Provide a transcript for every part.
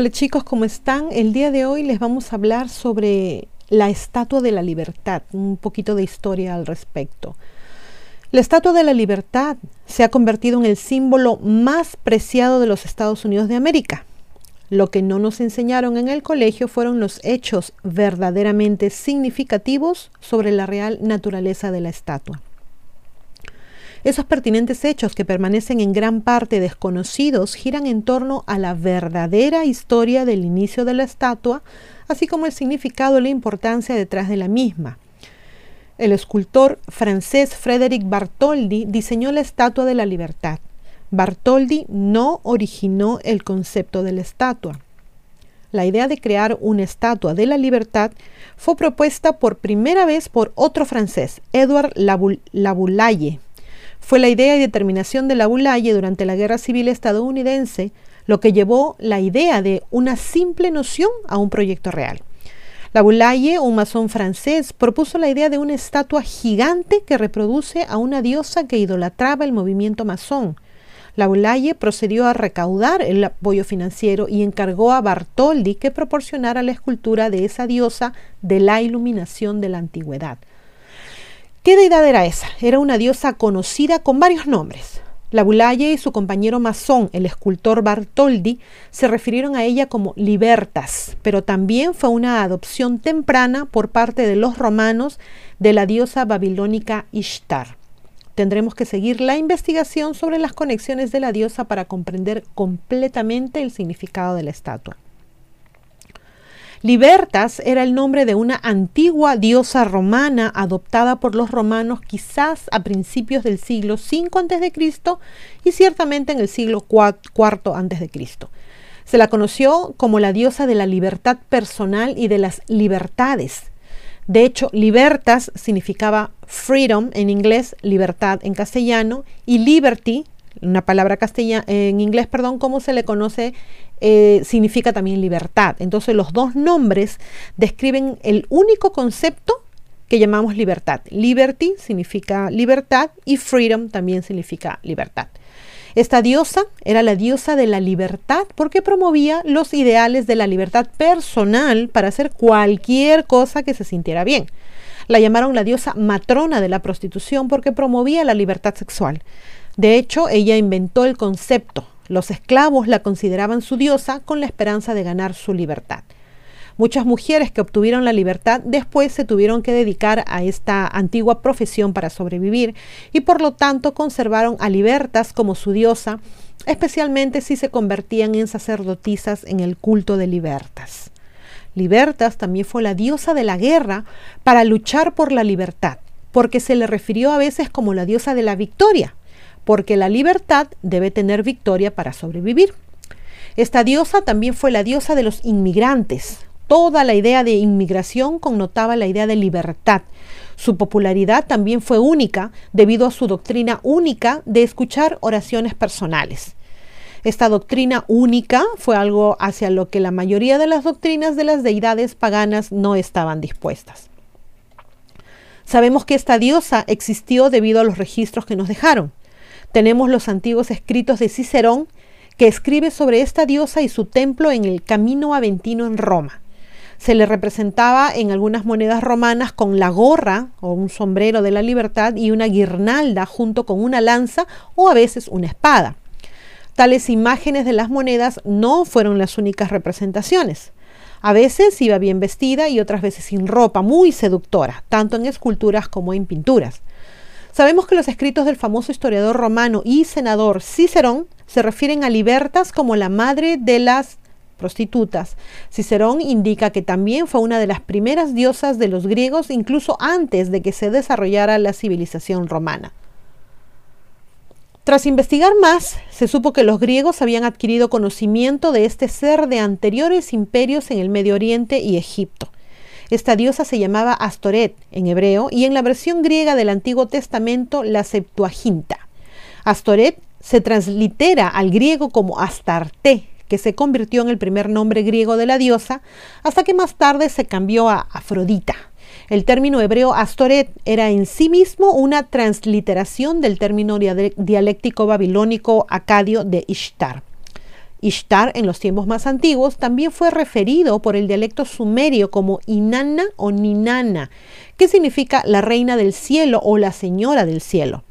Hola chicos, ¿cómo están? El día de hoy les vamos a hablar sobre la Estatua de la Libertad, un poquito de historia al respecto. La Estatua de la Libertad se ha convertido en el símbolo más preciado de los Estados Unidos de América. Lo que no nos enseñaron en el colegio fueron los hechos verdaderamente significativos sobre la real naturaleza de la estatua. Esos pertinentes hechos que permanecen en gran parte desconocidos giran en torno a la verdadera historia del inicio de la estatua, así como el significado y la importancia detrás de la misma. El escultor francés Frédéric Bartholdi diseñó la Estatua de la Libertad. Bartholdi no originó el concepto de la estatua. La idea de crear una estatua de la libertad fue propuesta por primera vez por otro francés, Edouard Laboulaye, fue la idea y determinación de la Bulaye durante la Guerra Civil estadounidense lo que llevó la idea de una simple noción a un proyecto real. La Bulaye, un masón francés, propuso la idea de una estatua gigante que reproduce a una diosa que idolatraba el movimiento masón. La Bulaye procedió a recaudar el apoyo financiero y encargó a Bartoldi que proporcionara la escultura de esa diosa de la iluminación de la antigüedad. ¿Qué deidad era esa? Era una diosa conocida con varios nombres. La Bulaye y su compañero masón, el escultor Bartoldi, se refirieron a ella como Libertas, pero también fue una adopción temprana por parte de los romanos de la diosa babilónica Ishtar. Tendremos que seguir la investigación sobre las conexiones de la diosa para comprender completamente el significado de la estatua. Libertas era el nombre de una antigua diosa romana adoptada por los romanos quizás a principios del siglo V a.C. y ciertamente en el siglo IV a.C. Se la conoció como la diosa de la libertad personal y de las libertades. De hecho, libertas significaba freedom en inglés, libertad en castellano, y liberty, una palabra castellana, en inglés, perdón, como se le conoce eh, significa también libertad. Entonces los dos nombres describen el único concepto que llamamos libertad. Liberty significa libertad y freedom también significa libertad. Esta diosa era la diosa de la libertad porque promovía los ideales de la libertad personal para hacer cualquier cosa que se sintiera bien. La llamaron la diosa matrona de la prostitución porque promovía la libertad sexual. De hecho, ella inventó el concepto los esclavos la consideraban su diosa con la esperanza de ganar su libertad. Muchas mujeres que obtuvieron la libertad después se tuvieron que dedicar a esta antigua profesión para sobrevivir y por lo tanto conservaron a Libertas como su diosa, especialmente si se convertían en sacerdotisas en el culto de Libertas. Libertas también fue la diosa de la guerra para luchar por la libertad, porque se le refirió a veces como la diosa de la victoria, porque la libertad debe tener victoria para sobrevivir. Esta diosa también fue la diosa de los inmigrantes. Toda la idea de inmigración connotaba la idea de libertad. Su popularidad también fue única debido a su doctrina única de escuchar oraciones personales. Esta doctrina única fue algo hacia lo que la mayoría de las doctrinas de las deidades paganas no estaban dispuestas. Sabemos que esta diosa existió debido a los registros que nos dejaron. Tenemos los antiguos escritos de Cicerón, que escribe sobre esta diosa y su templo en el Camino Aventino en Roma. Se le representaba en algunas monedas romanas con la gorra o un sombrero de la libertad y una guirnalda junto con una lanza o a veces una espada. Tales imágenes de las monedas no fueron las únicas representaciones. A veces iba bien vestida y otras veces sin ropa, muy seductora, tanto en esculturas como en pinturas. Sabemos que los escritos del famoso historiador romano y senador Cicerón se refieren a Libertas como la madre de las prostitutas. Cicerón indica que también fue una de las primeras diosas de los griegos incluso antes de que se desarrollara la civilización romana. Tras investigar más, se supo que los griegos habían adquirido conocimiento de este ser de anteriores imperios en el Medio Oriente y Egipto. Esta diosa se llamaba Astoret en hebreo y en la versión griega del Antiguo Testamento la Septuaginta. Astoret se translitera al griego como Astarte, que se convirtió en el primer nombre griego de la diosa, hasta que más tarde se cambió a Afrodita. El término hebreo Astoret era en sí mismo una transliteración del término dialéctico babilónico acadio de Ishtar. Ishtar en los tiempos más antiguos también fue referido por el dialecto sumerio como Inanna o Ninana, que significa la reina del cielo o la señora del cielo.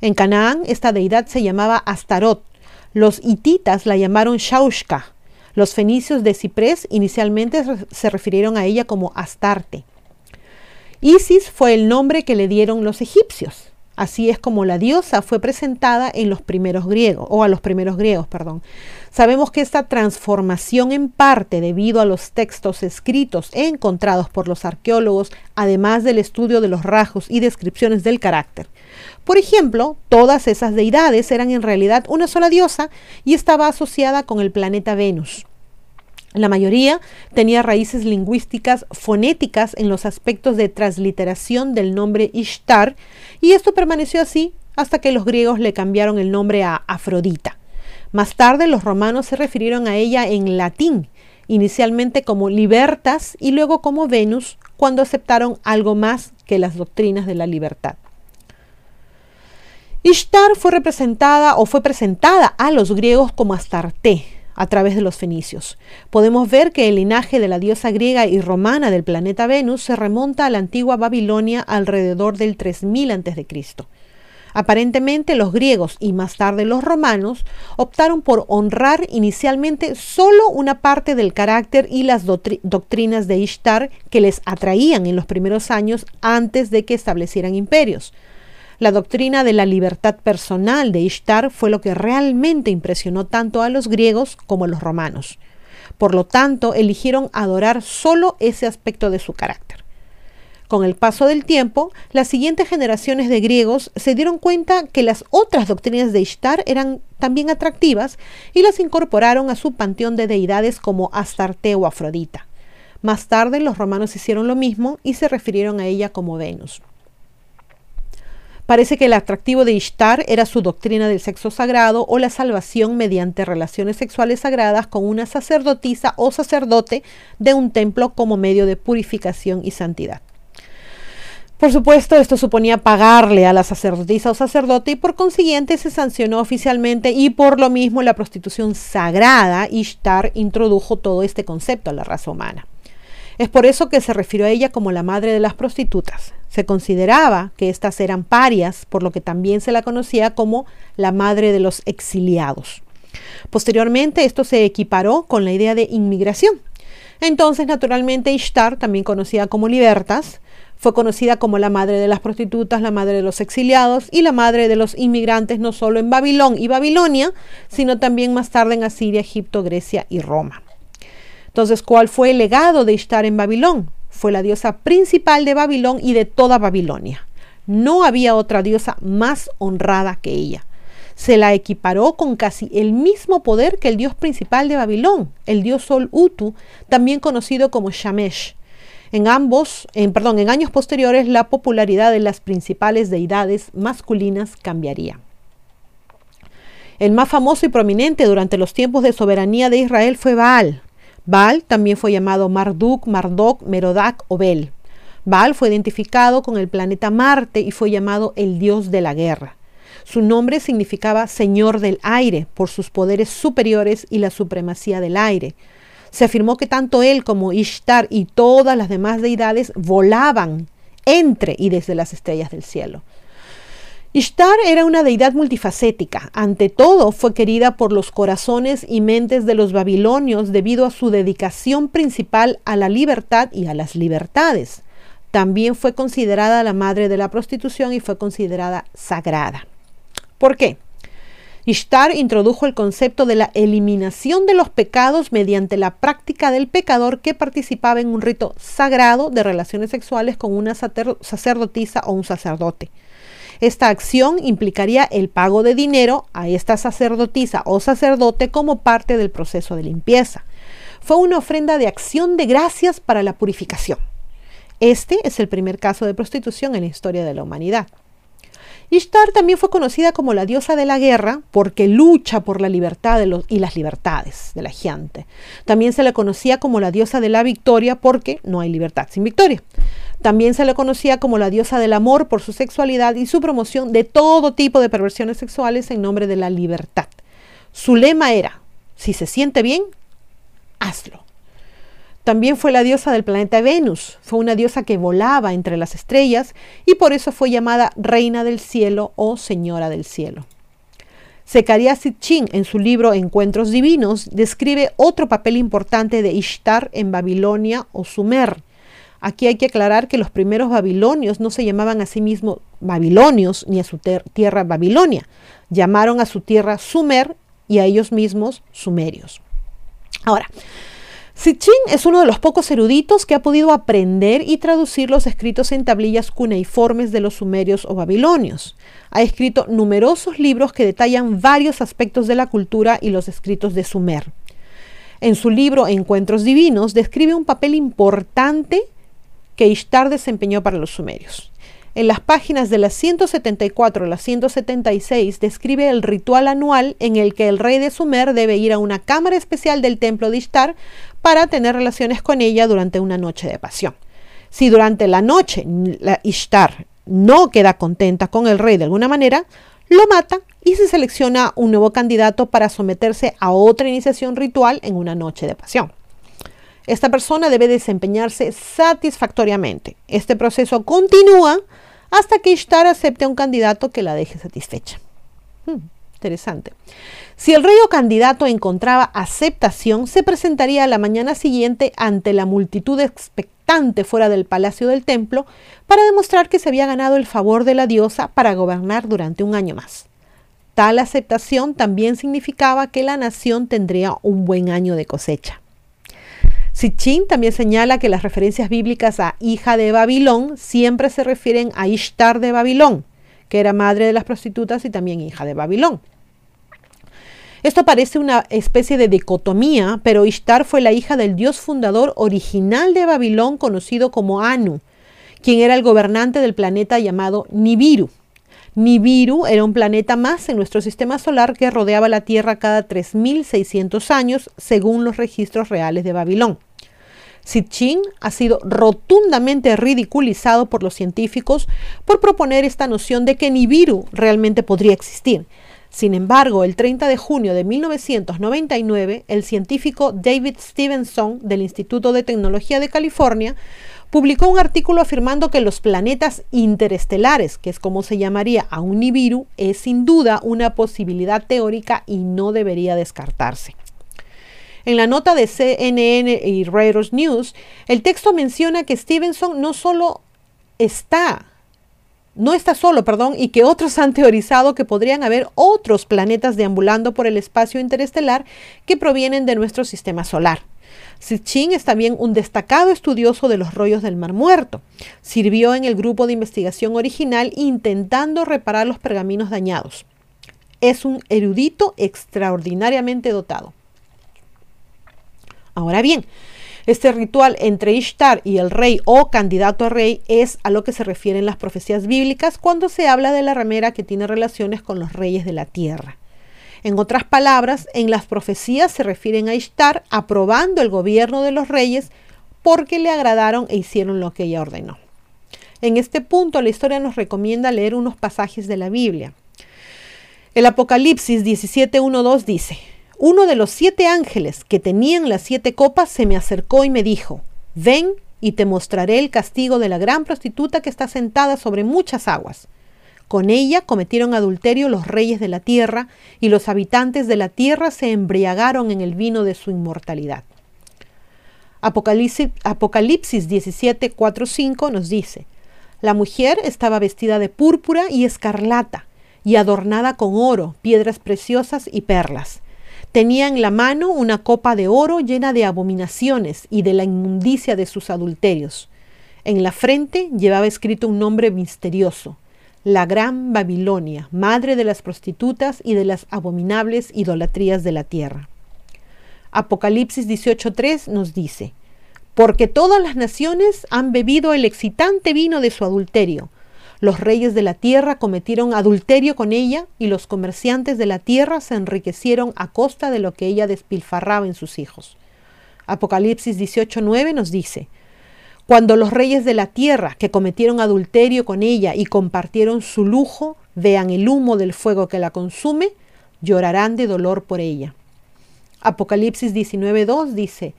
En Canaán esta deidad se llamaba Astarot. Los hititas la llamaron Shaushka. Los fenicios de Ciprés inicialmente se refirieron a ella como Astarte. Isis fue el nombre que le dieron los egipcios. Así es como la diosa fue presentada en los primeros griegos, o a los primeros griegos, perdón. Sabemos que esta transformación en parte debido a los textos escritos encontrados por los arqueólogos, además del estudio de los rasgos y descripciones del carácter. Por ejemplo, todas esas deidades eran en realidad una sola diosa y estaba asociada con el planeta Venus. La mayoría tenía raíces lingüísticas fonéticas en los aspectos de transliteración del nombre Ishtar, y esto permaneció así hasta que los griegos le cambiaron el nombre a Afrodita. Más tarde los romanos se refirieron a ella en latín, inicialmente como Libertas y luego como Venus, cuando aceptaron algo más que las doctrinas de la libertad. Ishtar fue representada o fue presentada a los griegos como Astarte, a través de los fenicios. Podemos ver que el linaje de la diosa griega y romana del planeta Venus se remonta a la antigua Babilonia alrededor del 3000 a.C. Aparentemente los griegos y más tarde los romanos optaron por honrar inicialmente solo una parte del carácter y las doctrinas de Ishtar que les atraían en los primeros años antes de que establecieran imperios. La doctrina de la libertad personal de Ishtar fue lo que realmente impresionó tanto a los griegos como a los romanos. Por lo tanto, eligieron adorar solo ese aspecto de su carácter. Con el paso del tiempo, las siguientes generaciones de griegos se dieron cuenta que las otras doctrinas de Ishtar eran también atractivas y las incorporaron a su panteón de deidades como Astarte o Afrodita. Más tarde los romanos hicieron lo mismo y se refirieron a ella como Venus. Parece que el atractivo de Ishtar era su doctrina del sexo sagrado o la salvación mediante relaciones sexuales sagradas con una sacerdotisa o sacerdote de un templo como medio de purificación y santidad. Por supuesto, esto suponía pagarle a la sacerdotisa o sacerdote y por consiguiente se sancionó oficialmente y por lo mismo la prostitución sagrada, Ishtar introdujo todo este concepto a la raza humana. Es por eso que se refirió a ella como la madre de las prostitutas. Se consideraba que éstas eran parias, por lo que también se la conocía como la madre de los exiliados. Posteriormente esto se equiparó con la idea de inmigración. Entonces, naturalmente, Ishtar, también conocida como Libertas, fue conocida como la madre de las prostitutas, la madre de los exiliados y la madre de los inmigrantes no solo en Babilón y Babilonia, sino también más tarde en Asiria, Egipto, Grecia y Roma. Entonces, ¿cuál fue el legado de Ishtar en Babilón? fue la diosa principal de Babilón y de toda Babilonia. No había otra diosa más honrada que ella. Se la equiparó con casi el mismo poder que el dios principal de Babilón, el dios Sol Utu, también conocido como Shamesh. En ambos, perdón, en años posteriores, la popularidad de las principales deidades masculinas cambiaría. El más famoso y prominente durante los tiempos de soberanía de Israel fue Baal, Baal también fue llamado Marduk, Mardok, Merodak o Bel. Baal fue identificado con el planeta Marte y fue llamado el dios de la guerra. Su nombre significaba Señor del aire por sus poderes superiores y la supremacía del aire. Se afirmó que tanto él como Ishtar y todas las demás deidades volaban entre y desde las estrellas del cielo. Ishtar era una deidad multifacética. Ante todo, fue querida por los corazones y mentes de los babilonios debido a su dedicación principal a la libertad y a las libertades. También fue considerada la madre de la prostitución y fue considerada sagrada. ¿Por qué? Ishtar introdujo el concepto de la eliminación de los pecados mediante la práctica del pecador que participaba en un rito sagrado de relaciones sexuales con una sacerdotisa o un sacerdote. Esta acción implicaría el pago de dinero a esta sacerdotisa o sacerdote como parte del proceso de limpieza. Fue una ofrenda de acción de gracias para la purificación. Este es el primer caso de prostitución en la historia de la humanidad. Ishtar también fue conocida como la diosa de la guerra porque lucha por la libertad y las libertades de la gente. También se le conocía como la diosa de la victoria porque no hay libertad sin victoria. También se le conocía como la diosa del amor por su sexualidad y su promoción de todo tipo de perversiones sexuales en nombre de la libertad. Su lema era, si se siente bien, hazlo. También fue la diosa del planeta Venus, fue una diosa que volaba entre las estrellas y por eso fue llamada Reina del Cielo o Señora del Cielo. Zecaria Sitchin, en su libro Encuentros Divinos, describe otro papel importante de Ishtar en Babilonia o Sumer. Aquí hay que aclarar que los primeros babilonios no se llamaban a sí mismos babilonios ni a su tierra Babilonia, llamaron a su tierra Sumer y a ellos mismos sumerios. Ahora, Sitchin es uno de los pocos eruditos que ha podido aprender y traducir los escritos en tablillas cuneiformes de los sumerios o babilonios. Ha escrito numerosos libros que detallan varios aspectos de la cultura y los escritos de Sumer. En su libro Encuentros Divinos describe un papel importante que Ishtar desempeñó para los sumerios. En las páginas de las 174 a las 176 describe el ritual anual en el que el rey de Sumer debe ir a una cámara especial del templo de Ishtar para tener relaciones con ella durante una noche de pasión. Si durante la noche la Ishtar no queda contenta con el rey de alguna manera, lo mata y se selecciona un nuevo candidato para someterse a otra iniciación ritual en una noche de pasión. Esta persona debe desempeñarse satisfactoriamente. Este proceso continúa hasta que Ishtar acepte a un candidato que la deje satisfecha. Hmm, interesante. Si el rey o candidato encontraba aceptación, se presentaría a la mañana siguiente ante la multitud expectante fuera del palacio del templo para demostrar que se había ganado el favor de la diosa para gobernar durante un año más. Tal aceptación también significaba que la nación tendría un buen año de cosecha. Sitchin también señala que las referencias bíblicas a hija de Babilón siempre se refieren a Ishtar de Babilón, que era madre de las prostitutas y también hija de Babilón. Esto parece una especie de dicotomía, pero Ishtar fue la hija del dios fundador original de Babilón conocido como Anu, quien era el gobernante del planeta llamado Nibiru. Nibiru era un planeta más en nuestro sistema solar que rodeaba la Tierra cada 3.600 años, según los registros reales de Babilón. Sitchin ha sido rotundamente ridiculizado por los científicos por proponer esta noción de que Nibiru realmente podría existir. Sin embargo, el 30 de junio de 1999, el científico David Stevenson del Instituto de Tecnología de California publicó un artículo afirmando que los planetas interestelares, que es como se llamaría a un Nibiru, es sin duda una posibilidad teórica y no debería descartarse. En la nota de CNN y Reuters News, el texto menciona que Stevenson no solo está, no está solo, perdón, y que otros han teorizado que podrían haber otros planetas deambulando por el espacio interestelar que provienen de nuestro sistema solar. Sitchin es también un destacado estudioso de los rollos del Mar Muerto. Sirvió en el grupo de investigación original intentando reparar los pergaminos dañados. Es un erudito extraordinariamente dotado. Ahora bien, este ritual entre Ishtar y el rey o candidato a rey es a lo que se refieren las profecías bíblicas cuando se habla de la ramera que tiene relaciones con los reyes de la tierra. En otras palabras, en las profecías se refieren a Ishtar aprobando el gobierno de los reyes porque le agradaron e hicieron lo que ella ordenó. En este punto la historia nos recomienda leer unos pasajes de la Biblia. El Apocalipsis 17.1.2 dice, uno de los siete ángeles que tenían las siete copas se me acercó y me dijo, ven y te mostraré el castigo de la gran prostituta que está sentada sobre muchas aguas. Con ella cometieron adulterio los reyes de la tierra, y los habitantes de la tierra se embriagaron en el vino de su inmortalidad. Apocalipsis, Apocalipsis 17, 4, 5 nos dice, La mujer estaba vestida de púrpura y escarlata, y adornada con oro, piedras preciosas y perlas. Tenía en la mano una copa de oro llena de abominaciones y de la inmundicia de sus adulterios. En la frente llevaba escrito un nombre misterioso, la gran Babilonia, madre de las prostitutas y de las abominables idolatrías de la tierra. Apocalipsis 18.3 nos dice, porque todas las naciones han bebido el excitante vino de su adulterio. Los reyes de la tierra cometieron adulterio con ella y los comerciantes de la tierra se enriquecieron a costa de lo que ella despilfarraba en sus hijos. Apocalipsis 18:9 nos dice, Cuando los reyes de la tierra que cometieron adulterio con ella y compartieron su lujo, vean el humo del fuego que la consume, llorarán de dolor por ella. Apocalipsis 19:2 dice,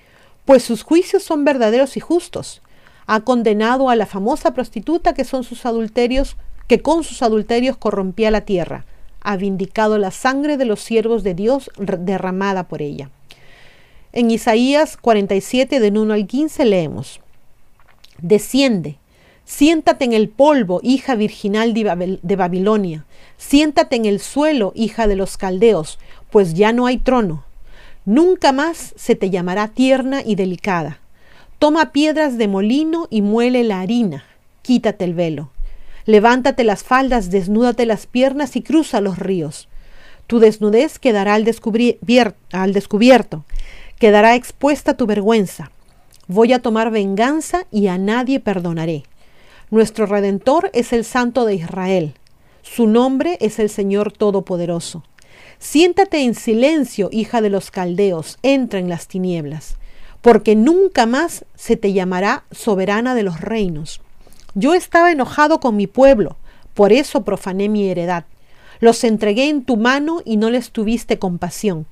Pues sus juicios son verdaderos y justos. Ha condenado a la famosa prostituta que son sus adulterios, que con sus adulterios corrompía la tierra. Ha vindicado la sangre de los siervos de Dios derramada por ella. En Isaías 47, de 1 al 15 leemos, Desciende, siéntate en el polvo, hija virginal de Babilonia, siéntate en el suelo, hija de los caldeos, pues ya no hay trono. Nunca más se te llamará tierna y delicada. Toma piedras de molino y muele la harina. Quítate el velo. Levántate las faldas, desnúdate las piernas y cruza los ríos. Tu desnudez quedará al, al descubierto Quedará expuesta tu vergüenza. Voy a tomar venganza y a nadie perdonaré. Nuestro Redentor es el Santo de Israel. Su nombre es el Señor Todopoderoso. Siéntate en silencio, hija de los caldeos, entra en las tinieblas, porque nunca más se te llamará soberana de los reinos. Yo estaba enojado con mi pueblo, por eso profané mi heredad. Los entregué en tu mano y no les tuviste compasión.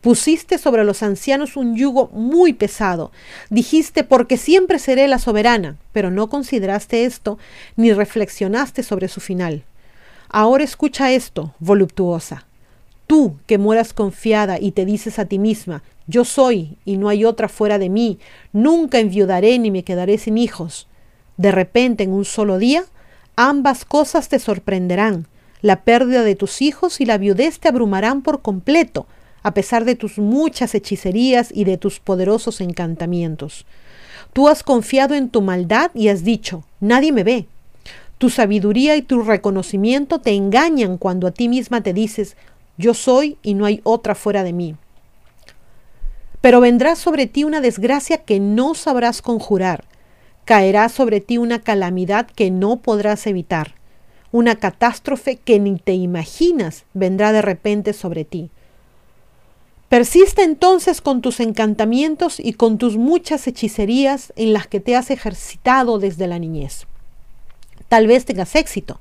Pusiste sobre los ancianos un yugo muy pesado. Dijiste, porque siempre seré la soberana, pero no consideraste esto ni reflexionaste sobre su final. Ahora escucha esto, voluptuosa. Tú que mueras confiada y te dices a ti misma, yo soy y no hay otra fuera de mí, nunca enviudaré ni me quedaré sin hijos. De repente, en un solo día, ambas cosas te sorprenderán. La pérdida de tus hijos y la viudez te abrumarán por completo a pesar de tus muchas hechicerías y de tus poderosos encantamientos. Tú has confiado en tu maldad y has dicho, nadie me ve. Tu sabiduría y tu reconocimiento te engañan cuando a ti misma te dices, yo soy y no hay otra fuera de mí. Pero vendrá sobre ti una desgracia que no sabrás conjurar, caerá sobre ti una calamidad que no podrás evitar, una catástrofe que ni te imaginas vendrá de repente sobre ti. Persiste entonces con tus encantamientos y con tus muchas hechicerías en las que te has ejercitado desde la niñez. Tal vez tengas éxito,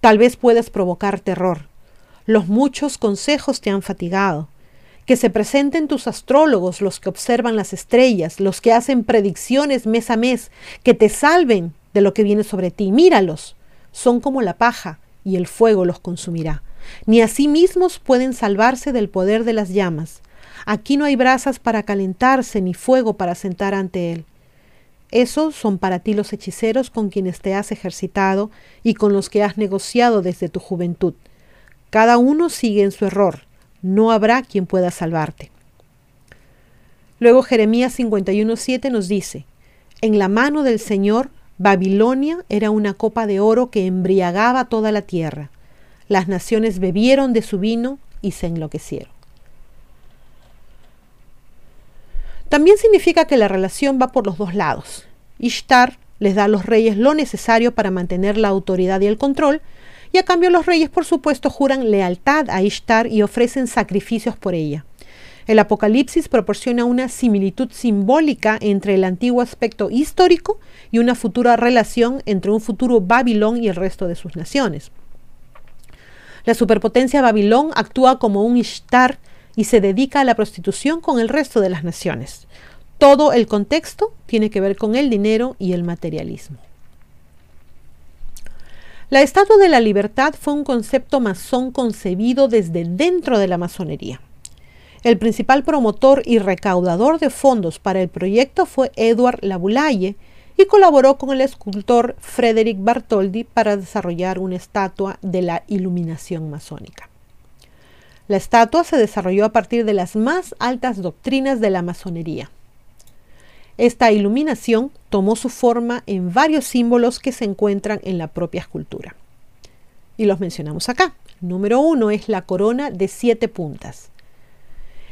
tal vez puedas provocar terror. Los muchos consejos te han fatigado. Que se presenten tus astrólogos, los que observan las estrellas, los que hacen predicciones mes a mes, que te salven de lo que viene sobre ti. Míralos. Son como la paja y el fuego los consumirá ni a sí mismos pueden salvarse del poder de las llamas. Aquí no hay brasas para calentarse, ni fuego para sentar ante él. Esos son para ti los hechiceros con quienes te has ejercitado y con los que has negociado desde tu juventud. Cada uno sigue en su error. No habrá quien pueda salvarte. Luego Jeremías 51.7 nos dice, En la mano del Señor, Babilonia era una copa de oro que embriagaba toda la tierra. Las naciones bebieron de su vino y se enloquecieron. También significa que la relación va por los dos lados. Ishtar les da a los reyes lo necesario para mantener la autoridad y el control, y a cambio los reyes, por supuesto, juran lealtad a Ishtar y ofrecen sacrificios por ella. El Apocalipsis proporciona una similitud simbólica entre el antiguo aspecto histórico y una futura relación entre un futuro Babilón y el resto de sus naciones. La superpotencia Babilón actúa como un Ishtar y se dedica a la prostitución con el resto de las naciones. Todo el contexto tiene que ver con el dinero y el materialismo. La Estatua de la Libertad fue un concepto masón concebido desde dentro de la masonería. El principal promotor y recaudador de fondos para el proyecto fue Edward Labulaye, y colaboró con el escultor Frederick Bartoldi para desarrollar una estatua de la iluminación masónica. La estatua se desarrolló a partir de las más altas doctrinas de la masonería. Esta iluminación tomó su forma en varios símbolos que se encuentran en la propia escultura. Y los mencionamos acá. Número uno es la corona de siete puntas.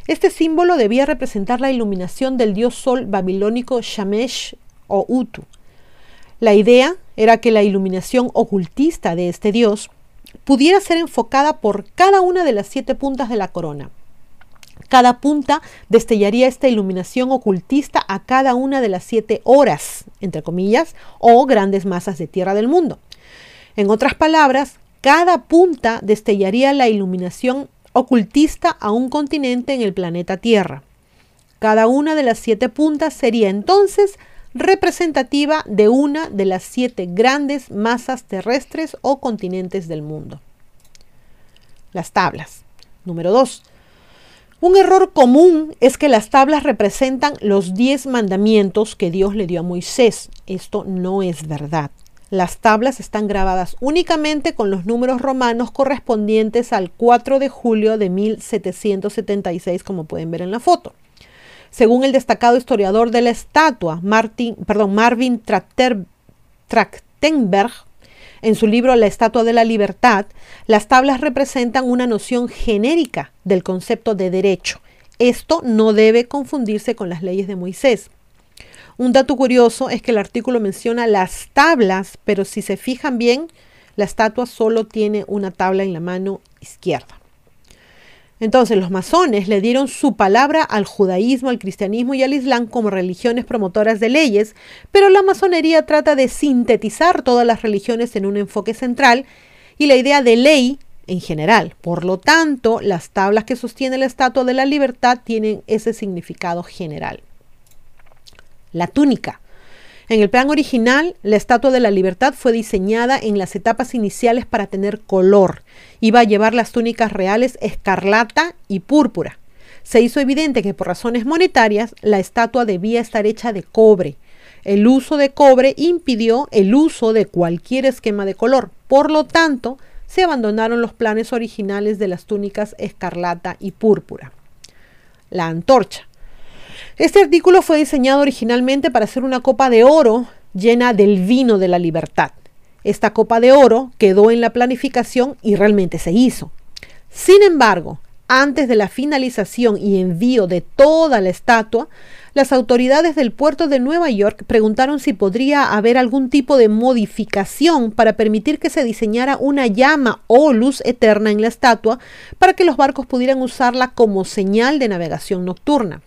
Este símbolo debía representar la iluminación del dios sol babilónico Shamesh o Utu. La idea era que la iluminación ocultista de este dios pudiera ser enfocada por cada una de las siete puntas de la corona. Cada punta destellaría esta iluminación ocultista a cada una de las siete horas, entre comillas, o grandes masas de tierra del mundo. En otras palabras, cada punta destellaría la iluminación ocultista a un continente en el planeta Tierra. Cada una de las siete puntas sería entonces representativa de una de las siete grandes masas terrestres o continentes del mundo. Las tablas. Número 2. Un error común es que las tablas representan los diez mandamientos que Dios le dio a Moisés. Esto no es verdad. Las tablas están grabadas únicamente con los números romanos correspondientes al 4 de julio de 1776, como pueden ver en la foto. Según el destacado historiador de la estatua, Martin, perdón, Marvin Trachtenberg, en su libro La Estatua de la Libertad, las tablas representan una noción genérica del concepto de derecho. Esto no debe confundirse con las leyes de Moisés. Un dato curioso es que el artículo menciona las tablas, pero si se fijan bien, la estatua solo tiene una tabla en la mano izquierda. Entonces los masones le dieron su palabra al judaísmo, al cristianismo y al islam como religiones promotoras de leyes, pero la masonería trata de sintetizar todas las religiones en un enfoque central y la idea de ley en general. Por lo tanto, las tablas que sostiene la Estatua de la Libertad tienen ese significado general. La túnica. En el plan original, la Estatua de la Libertad fue diseñada en las etapas iniciales para tener color. Iba a llevar las túnicas reales escarlata y púrpura. Se hizo evidente que por razones monetarias la estatua debía estar hecha de cobre. El uso de cobre impidió el uso de cualquier esquema de color. Por lo tanto, se abandonaron los planes originales de las túnicas escarlata y púrpura. La antorcha. Este artículo fue diseñado originalmente para ser una copa de oro llena del vino de la libertad. Esta copa de oro quedó en la planificación y realmente se hizo. Sin embargo, antes de la finalización y envío de toda la estatua, las autoridades del puerto de Nueva York preguntaron si podría haber algún tipo de modificación para permitir que se diseñara una llama o luz eterna en la estatua para que los barcos pudieran usarla como señal de navegación nocturna.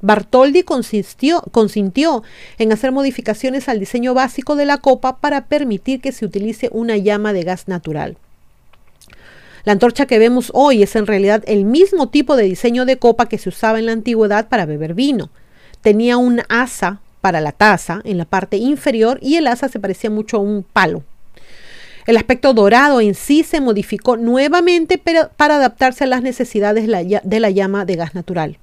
Bartoldi consintió en hacer modificaciones al diseño básico de la copa para permitir que se utilice una llama de gas natural. La antorcha que vemos hoy es en realidad el mismo tipo de diseño de copa que se usaba en la antigüedad para beber vino. Tenía un asa para la taza en la parte inferior y el asa se parecía mucho a un palo. El aspecto dorado en sí se modificó nuevamente para adaptarse a las necesidades de la llama de gas natural.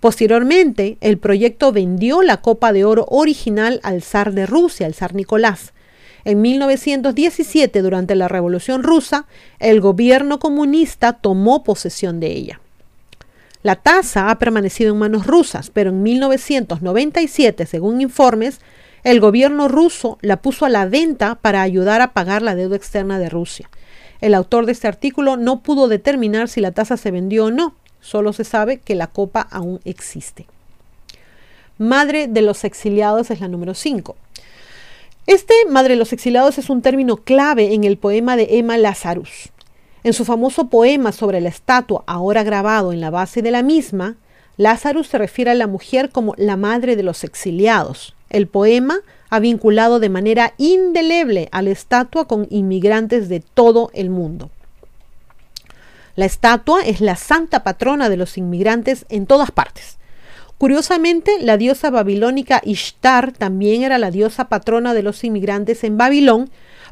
Posteriormente, el proyecto vendió la Copa de Oro original al zar de Rusia, el zar Nicolás. En 1917, durante la Revolución Rusa, el gobierno comunista tomó posesión de ella. La taza ha permanecido en manos rusas, pero en 1997, según informes, el gobierno ruso la puso a la venta para ayudar a pagar la deuda externa de Rusia. El autor de este artículo no pudo determinar si la taza se vendió o no, Solo se sabe que la copa aún existe. Madre de los exiliados es la número 5. Este Madre de los exiliados es un término clave en el poema de Emma Lazarus. En su famoso poema sobre la estatua, ahora grabado en la base de la misma, Lazarus se refiere a la mujer como la madre de los exiliados. El poema ha vinculado de manera indeleble a la estatua con inmigrantes de todo el mundo. La estatua es la santa patrona de los inmigrantes en todas partes. Curiosamente, la diosa babilónica Ishtar también era la diosa patrona de los inmigrantes en Babilón,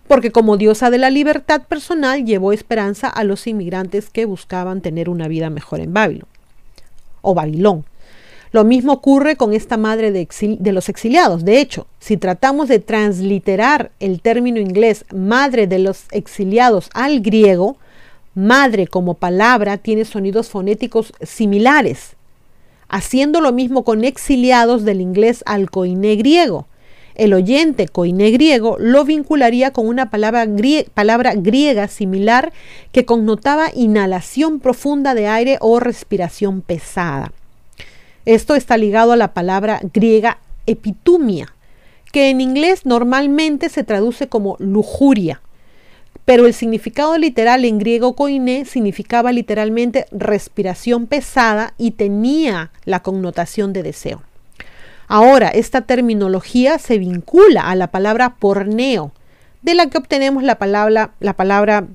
porque como diosa de la libertad personal llevó esperanza a los inmigrantes que buscaban tener una vida mejor en Babilón o Babilón. Lo mismo ocurre con esta madre de, de, los exiliados. De hecho, si tratamos de transliterar el término inglés madre de los exiliados al griego, Madre como palabra tiene sonidos fonéticos similares, haciendo lo mismo con exiliados del inglés al coine griego. El oyente coine griego lo vincularía con una palabra, palabra griega similar que connotaba inhalación profunda de aire o respiración pesada. Esto está ligado a la palabra griega epitumia, que en inglés normalmente se traduce como lujuria, pero el significado literal en griego koiné significaba literalmente respiración pesada y tenía la connotación de deseo. Ahora, esta terminología se vincula a la palabra porneo, de la que obtenemos la palabra, la palabra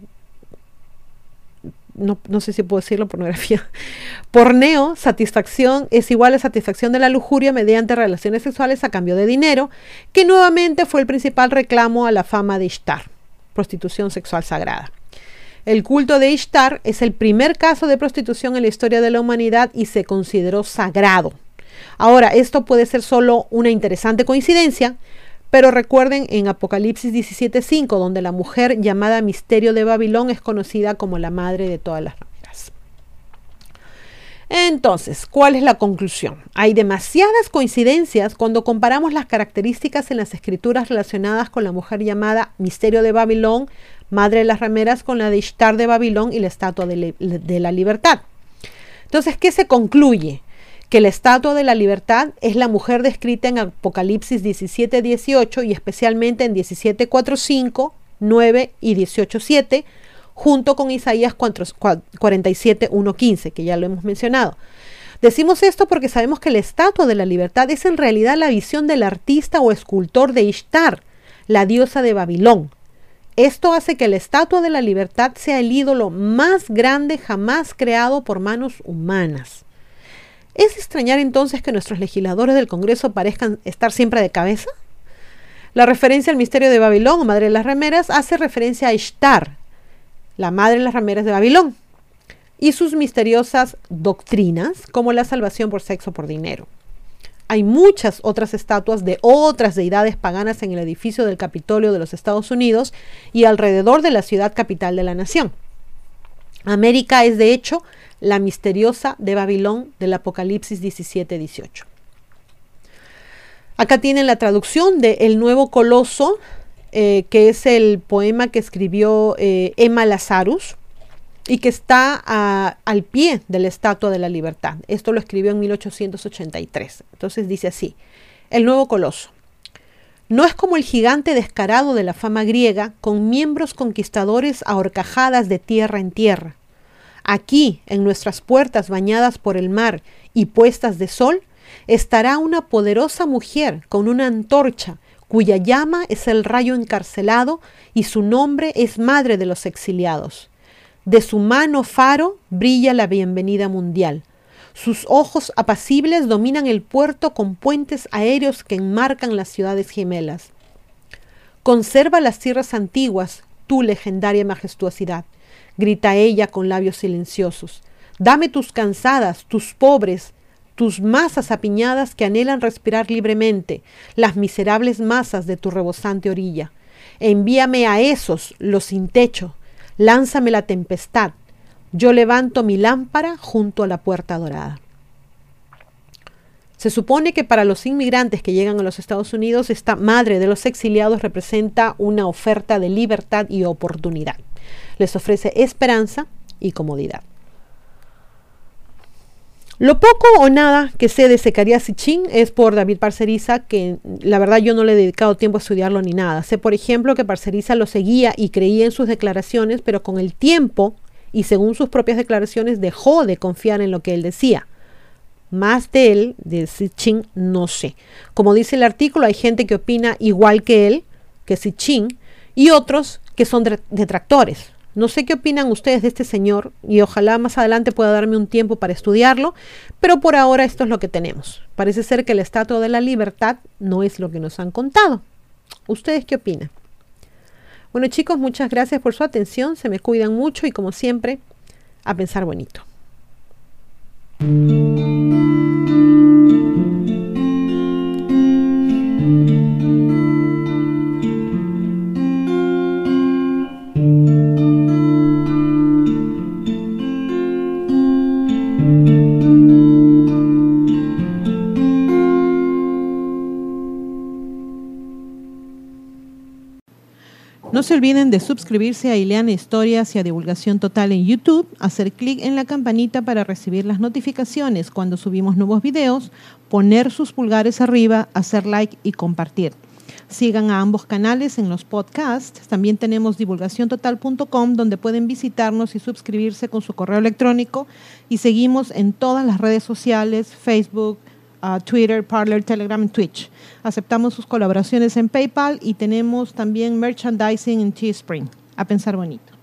no, no, sé si puedo decirlo, pornografía. Porneo, satisfacción, es igual a satisfacción de la lujuria mediante relaciones sexuales a cambio de dinero, que nuevamente fue el principal reclamo a la fama de Ishtar, prostitución sexual sagrada. El culto de Ishtar es el primer caso de prostitución en la historia de la humanidad y se consideró sagrado. Ahora, esto puede ser solo una interesante coincidencia, pero recuerden en Apocalipsis 17:5, donde la mujer llamada Misterio de Babilón es conocida como la madre de todas las. Entonces, ¿cuál es la conclusión? Hay demasiadas coincidencias cuando comparamos las características en las escrituras relacionadas con la mujer llamada Misterio de Babilón, madre de las rameras, con la de Ishtar de Babilón y la estatua de, la libertad. Entonces, ¿qué se concluye? que la estatua de la libertad es la mujer descrita en Apocalipsis 17, 18 y especialmente en 17, 4, 5, 9 y 18, 7, junto con Isaías 47, 1, 15, que ya lo hemos mencionado. Decimos esto porque sabemos que la estatua de la libertad es en realidad la visión del artista o escultor de Ishtar, la diosa de Babilón. Esto hace que la estatua de la libertad sea el ídolo más grande jamás creado por manos humanas. ¿Es extrañar entonces que nuestros legisladores del Congreso parezcan estar siempre de cabeza? La referencia al misterio de Babilón o Madre de las Rameras hace referencia a Ishtar, la Madre de las Rameras de Babilón, y sus misteriosas doctrinas como la salvación por sexo por dinero. Hay muchas otras estatuas de otras deidades paganas en el edificio del Capitolio de los Estados Unidos y alrededor de la ciudad capital de la nación. América es de hecho la misteriosa de Babilón del Apocalipsis 17-18. Acá tienen la traducción de El Nuevo Coloso, eh, que es el poema que escribió eh, Emma Lazarus y que está al pie de la Estatua de la Libertad. Esto lo escribió en 1883. Entonces dice así, El Nuevo Coloso. No es como el gigante descarado de la fama griega, con miembros conquistadores a horcajadas de tierra en tierra Aquí, en nuestras puertas bañadas por el mar y puestas de sol, estará una poderosa mujer con una antorcha cuya llama es el rayo encarcelado y su nombre es madre de los exiliados. De su mano faro brilla la bienvenida mundial. Sus ojos apacibles dominan el puerto con puentes aéreos que enmarcan las ciudades gemelas. Conserva las tierras antiguas, tu legendaria majestuosidad grita ella con labios silenciosos. Dame tus cansadas, tus pobres, tus masas apiñadas que anhelan respirar libremente, las miserables masas de tu rebosante orilla. Envíame a esos, los sin techo, lánzame la tempestad. Yo levanto mi lámpara junto a la puerta dorada. Se supone que para los inmigrantes que llegan a los Estados Unidos, esta madre de los exiliados representa una oferta de libertad y oportunidad les ofrece esperanza y comodidad. Lo poco o nada que sé de Secarías Sitchin es por David Parceriza, que la verdad yo no le he dedicado tiempo a estudiarlo ni nada. Sé, por ejemplo, que Parceriza lo seguía y creía en sus declaraciones, pero con el tiempo y según sus propias declaraciones dejó de confiar en lo que él decía. Más de él, de Sitchin, no sé. Como dice el artículo, hay gente que opina igual que él, que Sitchin, y otros que son detractores. No sé qué opinan ustedes de este señor y ojalá más adelante pueda darme un tiempo para estudiarlo, pero por ahora esto es lo que tenemos. Parece ser que la estatua de la libertad no es lo que nos han contado. ¿Ustedes qué opinan? Bueno chicos, muchas gracias por su atención, se me cuidan mucho y como siempre, a pensar bonito. No se olviden de suscribirse a Ileana Historias y a Divulgación Total en YouTube, hacer clic en la campanita para recibir las notificaciones cuando subimos nuevos videos, poner sus pulgares arriba, hacer like y compartir. Sigan a ambos canales en los podcasts. También tenemos divulgaciontotal.com donde pueden visitarnos y suscribirse con su correo electrónico. Y seguimos en todas las redes sociales, Facebook, Twitter, Parler, Telegram, Twitch. Aceptamos sus colaboraciones en PayPal y tenemos también merchandising en Teespring. A pensar bonito.